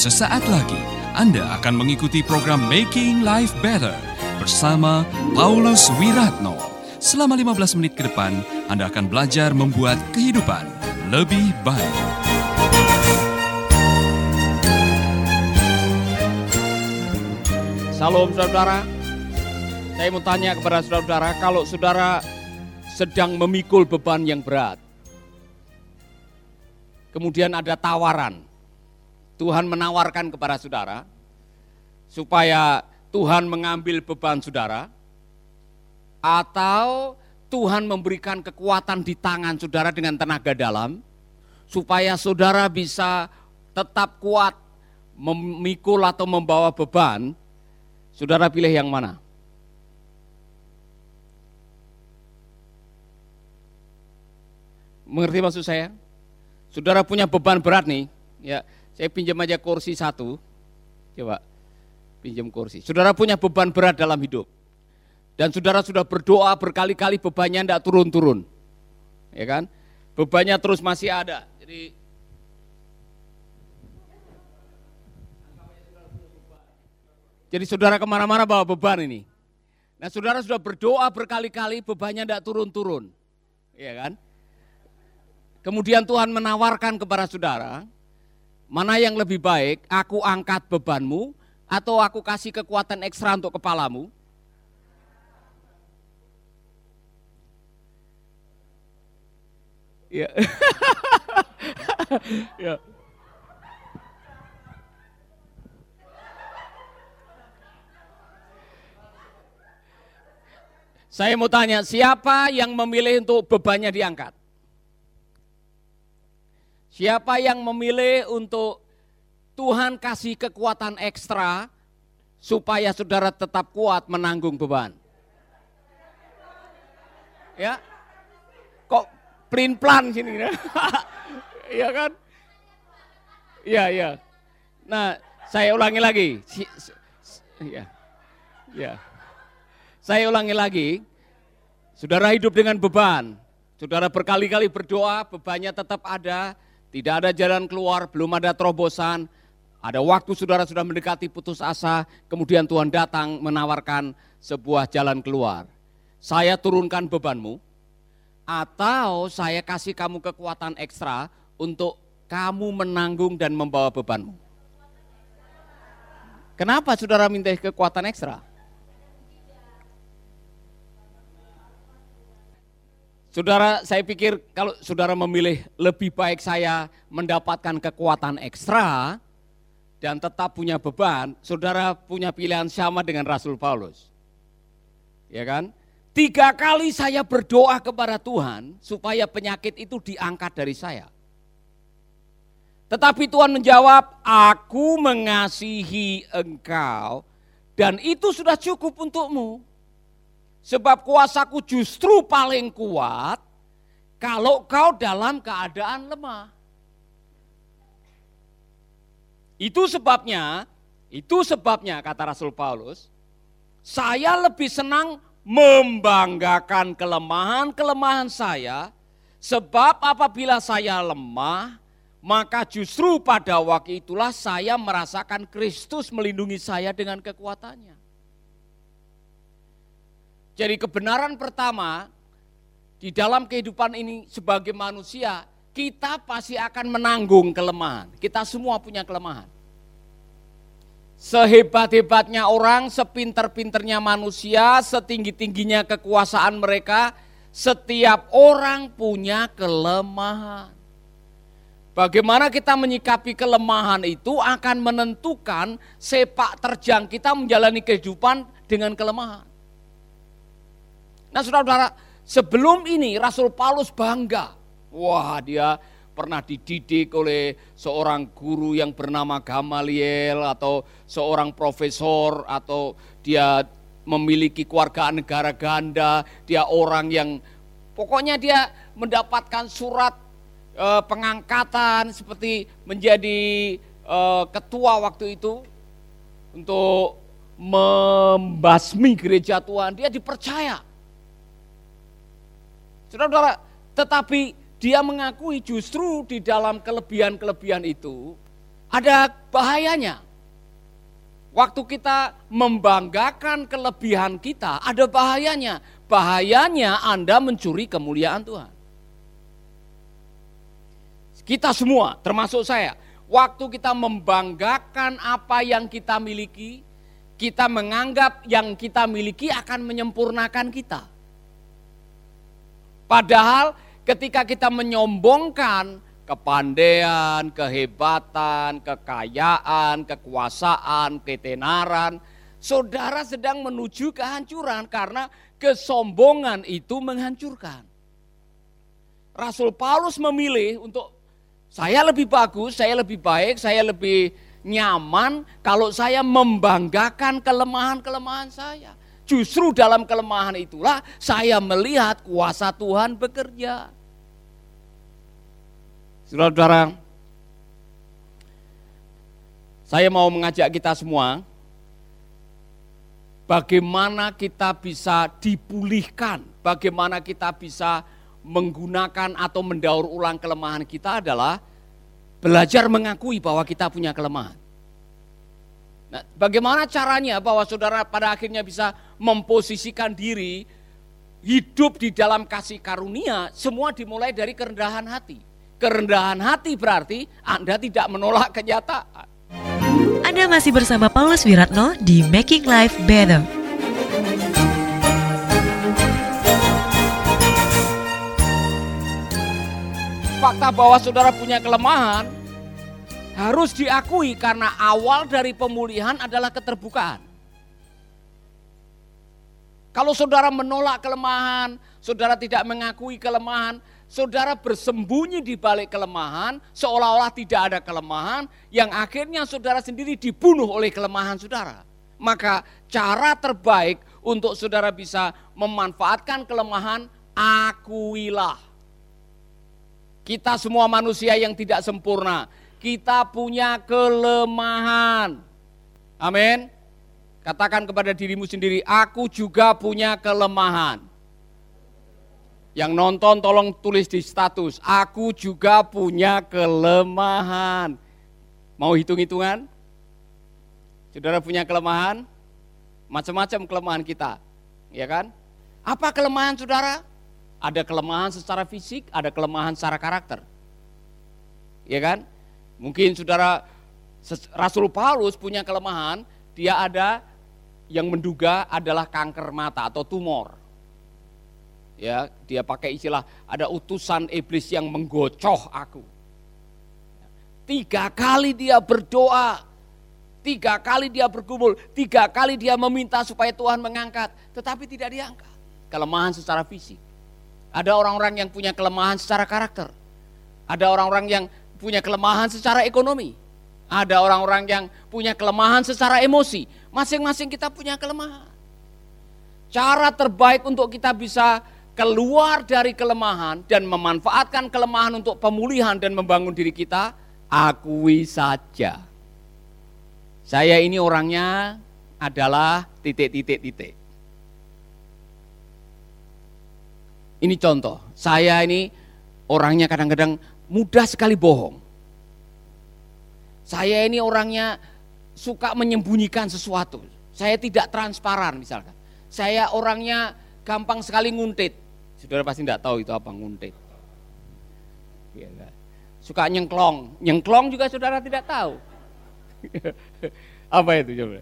Sesaat lagi Anda akan mengikuti program Making Life Better bersama Paulus Wiratno. Selama 15 menit ke depan, Anda akan belajar membuat kehidupan lebih baik. Salam saudara. Saya mau tanya kepada saudara-saudara, kalau saudara sedang memikul beban yang berat, kemudian ada tawaran, Tuhan menawarkan kepada saudara, supaya Tuhan mengambil beban saudara, atau Tuhan memberikan kekuatan di tangan saudara dengan tenaga dalam, supaya saudara bisa tetap kuat memikul atau membawa beban, saudara pilih yang mana? Mengerti maksud saya? Saudara punya beban berat nih, ya saya pinjam aja kursi satu, coba pinjam kursi. Saudara punya beban berat dalam hidup, dan saudara sudah berdoa berkali-kali bebannya tidak turun-turun, ya kan? Bebannya terus masih ada, jadi Jadi saudara ke mana-mana bawa beban ini. Nah saudara sudah berdoa berkali-kali bebannya tidak turun-turun. ya kan? Kemudian Tuhan menawarkan kepada saudara, mana yang lebih baik, aku angkat bebanmu atau aku kasih kekuatan ekstra untuk kepalamu? Ya. ya. Saya mau tanya, siapa yang memilih untuk bebannya diangkat? Siapa yang memilih untuk Tuhan kasih kekuatan ekstra supaya saudara tetap kuat menanggung beban? Ya, kok plin plan sini? Iya kan? Iya, iya. Nah, saya ulangi lagi. Iya, iya. Saya ulangi lagi. Saudara hidup dengan beban. Saudara berkali-kali berdoa, bebannya tetap ada, tidak ada jalan keluar, belum ada terobosan. Ada waktu saudara sudah mendekati putus asa, kemudian Tuhan datang menawarkan sebuah jalan keluar. Saya turunkan bebanmu, atau saya kasih kamu kekuatan ekstra untuk kamu menanggung dan membawa bebanmu. Kenapa saudara minta kekuatan ekstra? Saudara, saya pikir kalau saudara memilih lebih baik saya mendapatkan kekuatan ekstra dan tetap punya beban, saudara punya pilihan sama dengan Rasul Paulus. Ya kan? Tiga kali saya berdoa kepada Tuhan supaya penyakit itu diangkat dari saya. Tetapi Tuhan menjawab, aku mengasihi engkau dan itu sudah cukup untukmu. Sebab kuasaku justru paling kuat kalau kau dalam keadaan lemah. Itu sebabnya, itu sebabnya kata Rasul Paulus, saya lebih senang membanggakan kelemahan-kelemahan saya, sebab apabila saya lemah, maka justru pada waktu itulah saya merasakan Kristus melindungi saya dengan kekuatannya. Jadi kebenaran pertama di dalam kehidupan ini sebagai manusia, kita pasti akan menanggung kelemahan. Kita semua punya kelemahan. Sehebat-hebatnya orang, sepinter-pinternya manusia, setinggi-tingginya kekuasaan mereka, setiap orang punya kelemahan. Bagaimana kita menyikapi kelemahan itu akan menentukan sepak terjang kita menjalani kehidupan dengan kelemahan. Nah saudara-saudara, sebelum ini Rasul Paulus bangga. Wah dia pernah dididik oleh seorang guru yang bernama Gamaliel atau seorang profesor atau dia memiliki keluarga negara ganda, dia orang yang pokoknya dia mendapatkan surat e, pengangkatan seperti menjadi e, ketua waktu itu untuk membasmi gereja Tuhan, dia dipercaya Saudara-saudara, tetapi dia mengakui justru di dalam kelebihan-kelebihan itu, ada bahayanya. Waktu kita membanggakan kelebihan kita, ada bahayanya. Bahayanya Anda mencuri kemuliaan Tuhan. Kita semua, termasuk saya, waktu kita membanggakan apa yang kita miliki, kita menganggap yang kita miliki akan menyempurnakan kita. Padahal ketika kita menyombongkan kepandaian, kehebatan, kekayaan, kekuasaan, ketenaran. Saudara sedang menuju kehancuran karena kesombongan itu menghancurkan. Rasul Paulus memilih untuk saya lebih bagus, saya lebih baik, saya lebih nyaman kalau saya membanggakan kelemahan-kelemahan saya. Justru dalam kelemahan itulah saya melihat kuasa Tuhan bekerja. Saudara-saudara, saya mau mengajak kita semua bagaimana kita bisa dipulihkan, bagaimana kita bisa menggunakan atau mendaur ulang kelemahan kita adalah belajar mengakui bahwa kita punya kelemahan. Nah, bagaimana caranya bahwa saudara pada akhirnya bisa memposisikan diri hidup di dalam kasih karunia, semua dimulai dari kerendahan hati. Kerendahan hati berarti Anda tidak menolak kenyataan. Anda masih bersama Paulus Wiratno di Making Life Better. Fakta bahwa saudara punya kelemahan harus diakui karena awal dari pemulihan adalah keterbukaan. Kalau saudara menolak kelemahan, saudara tidak mengakui kelemahan, saudara bersembunyi di balik kelemahan, seolah-olah tidak ada kelemahan, yang akhirnya saudara sendiri dibunuh oleh kelemahan saudara. Maka cara terbaik untuk saudara bisa memanfaatkan kelemahan, akuilah. Kita semua manusia yang tidak sempurna, kita punya kelemahan. Amin. Katakan kepada dirimu sendiri, aku juga punya kelemahan. Yang nonton tolong tulis di status, aku juga punya kelemahan. Mau hitung-hitungan? Saudara punya kelemahan? Macam-macam kelemahan kita, ya kan? Apa kelemahan saudara? Ada kelemahan secara fisik, ada kelemahan secara karakter. Ya kan? Mungkin saudara Rasul Paulus punya kelemahan, dia ada yang menduga adalah kanker mata atau tumor. Ya dia pakai istilah ada utusan iblis yang menggocoh aku. Tiga kali dia berdoa tiga kali dia bergumul tiga kali dia meminta supaya Tuhan mengangkat tetapi tidak diangkat. Kelemahan secara fisik. Ada orang-orang yang punya kelemahan secara karakter. Ada orang-orang yang punya kelemahan secara ekonomi. Ada orang-orang yang punya kelemahan secara emosi masing-masing kita punya kelemahan cara terbaik untuk kita bisa keluar dari kelemahan dan memanfaatkan kelemahan untuk pemulihan dan membangun diri kita, akui saja. Saya ini orangnya adalah titik-titik-titik. Ini contoh, saya ini orangnya kadang-kadang mudah sekali bohong. Saya ini orangnya suka menyembunyikan sesuatu. Saya tidak transparan misalkan. Saya orangnya gampang sekali nguntit. Saudara pasti tidak tahu itu apa nguntit. Ya, Suka nyengklong, nyengklong juga saudara tidak tahu. apa itu coba?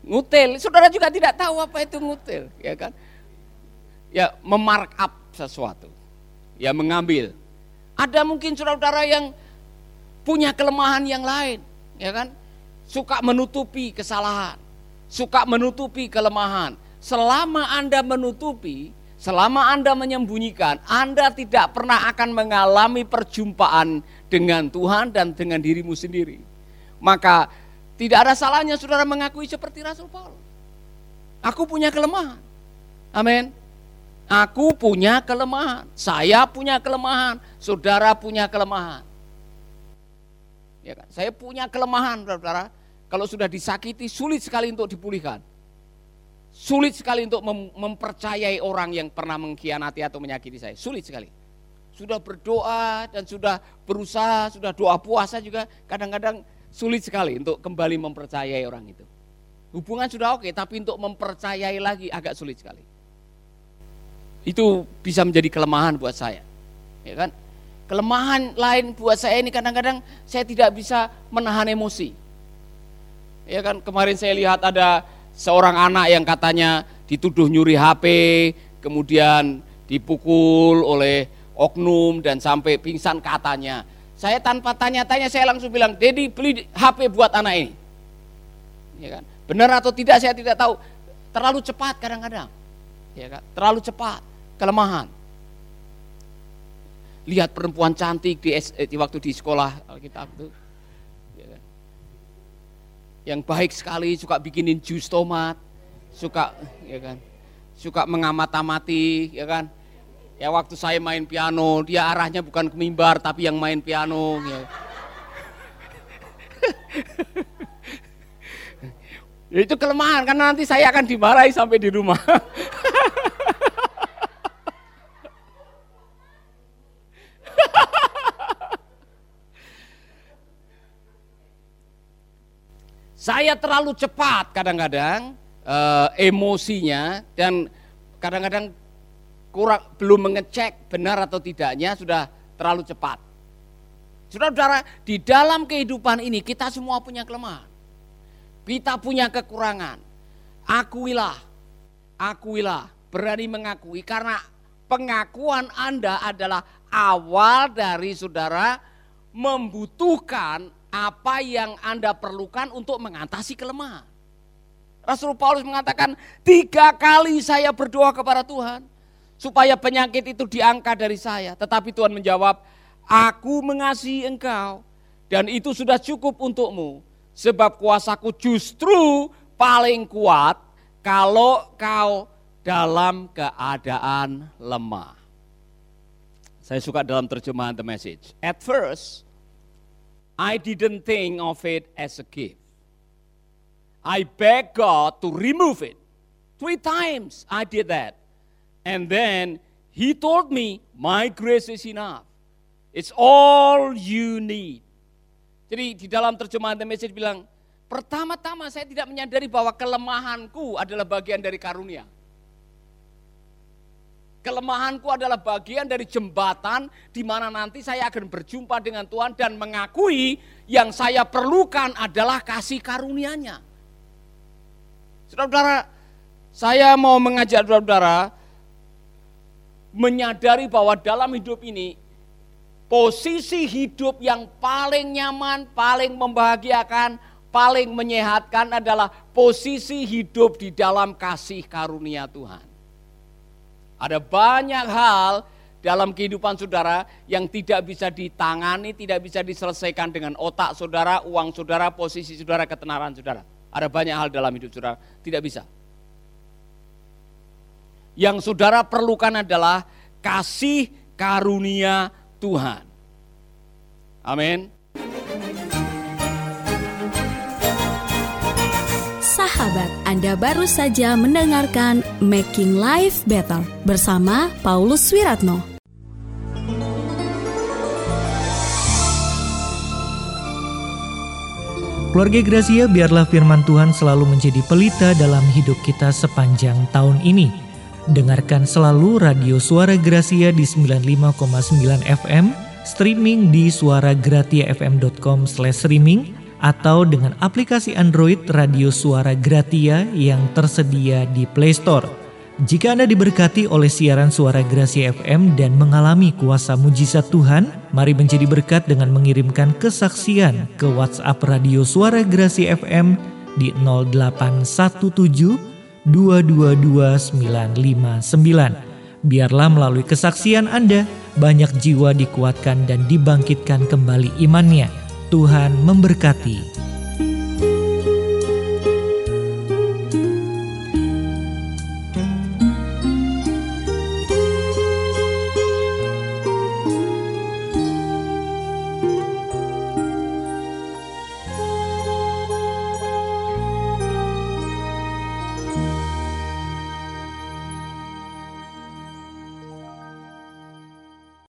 Ngutil, saudara juga tidak tahu apa itu ngutil, ya kan? Ya memarkup sesuatu, ya mengambil. Ada mungkin saudara-saudara yang punya kelemahan yang lain, ya kan? Suka menutupi kesalahan, suka menutupi kelemahan, selama Anda menutupi, selama Anda menyembunyikan, Anda tidak pernah akan mengalami perjumpaan dengan Tuhan dan dengan dirimu sendiri. Maka tidak ada salahnya saudara mengakui seperti Rasul Paulus. Aku punya kelemahan. Amin. Aku punya kelemahan, saya punya kelemahan, saudara punya kelemahan. Ya kan? Saya punya kelemahan, saudara. Kalau sudah disakiti, sulit sekali untuk dipulihkan. Sulit sekali untuk mem mempercayai orang yang pernah mengkhianati atau menyakiti saya. Sulit sekali. sudah berdoa dan sudah berusaha, sudah doa puasa juga kadang-kadang sulit sekali untuk kembali mempercayai orang itu. Hubungan sudah oke, tapi untuk mempercayai lagi agak sulit sekali. Itu bisa menjadi kelemahan buat saya. Ya kan? Kelemahan lain buat saya ini kadang-kadang saya tidak bisa menahan emosi. Ya kan, kemarin saya lihat ada seorang anak yang katanya dituduh nyuri HP, kemudian dipukul oleh oknum dan sampai pingsan katanya. Saya tanpa tanya-tanya saya langsung bilang, Dedi beli HP buat anak ini. Ya kan? Benar atau tidak saya tidak tahu. Terlalu cepat kadang-kadang. Ya kan? Terlalu cepat, kelemahan. Lihat perempuan cantik di, eh, di waktu di sekolah Alkitab itu. Ya kan? Yang baik sekali, suka bikinin jus tomat, suka ya kan, suka mengamat-amati, ya kan. Ya waktu saya main piano, dia arahnya bukan ke mimbar tapi yang main piano. Ya itu kelemahan karena nanti saya akan dimarahi sampai di rumah. saya terlalu cepat kadang-kadang uh, emosinya dan kadang-kadang kurang belum mengecek benar atau tidaknya sudah terlalu cepat. Saudara-saudara, di dalam kehidupan ini kita semua punya kelemahan. Kita punya kekurangan. Akuilah, akuilah, berani mengakui karena pengakuan Anda adalah awal dari saudara membutuhkan apa yang Anda perlukan untuk mengatasi kelemahan. Rasul Paulus mengatakan, tiga kali saya berdoa kepada Tuhan supaya penyakit itu diangkat dari saya. Tetapi Tuhan menjawab, aku mengasihi engkau dan itu sudah cukup untukmu. Sebab kuasaku justru paling kuat kalau kau dalam keadaan lemah. Saya suka dalam terjemahan The Message. At first, I didn't think of it as a gift. I begged God to remove it. Three times I did that. And then he told me, my grace is enough. It's all you need. Jadi di dalam terjemahan The Message bilang, pertama-tama saya tidak menyadari bahwa kelemahanku adalah bagian dari karunia. Kelemahanku adalah bagian dari jembatan di mana nanti saya akan berjumpa dengan Tuhan dan mengakui yang saya perlukan adalah kasih karunia-Nya. Saudara-saudara, saya mau mengajak saudara-saudara menyadari bahwa dalam hidup ini posisi hidup yang paling nyaman, paling membahagiakan, paling menyehatkan adalah posisi hidup di dalam kasih karunia Tuhan. Ada banyak hal dalam kehidupan saudara yang tidak bisa ditangani, tidak bisa diselesaikan dengan otak saudara, uang saudara, posisi saudara, ketenaran saudara. Ada banyak hal dalam hidup saudara, tidak bisa. Yang saudara perlukan adalah kasih karunia Tuhan. Amin. Anda baru saja mendengarkan Making Life Better bersama Paulus Wiratno. Keluarga Gracia, biarlah firman Tuhan selalu menjadi pelita dalam hidup kita sepanjang tahun ini. Dengarkan selalu radio Suara Gracia di 95,9 FM, streaming di suaragratiafm.com streaming atau dengan aplikasi Android Radio Suara Gratia yang tersedia di Play Store. Jika Anda diberkati oleh siaran suara Gracia FM dan mengalami kuasa mujizat Tuhan, mari menjadi berkat dengan mengirimkan kesaksian ke WhatsApp Radio Suara Gracia FM di 0817 222959. Biarlah melalui kesaksian Anda banyak jiwa dikuatkan dan dibangkitkan kembali imannya. Tuhan memberkati.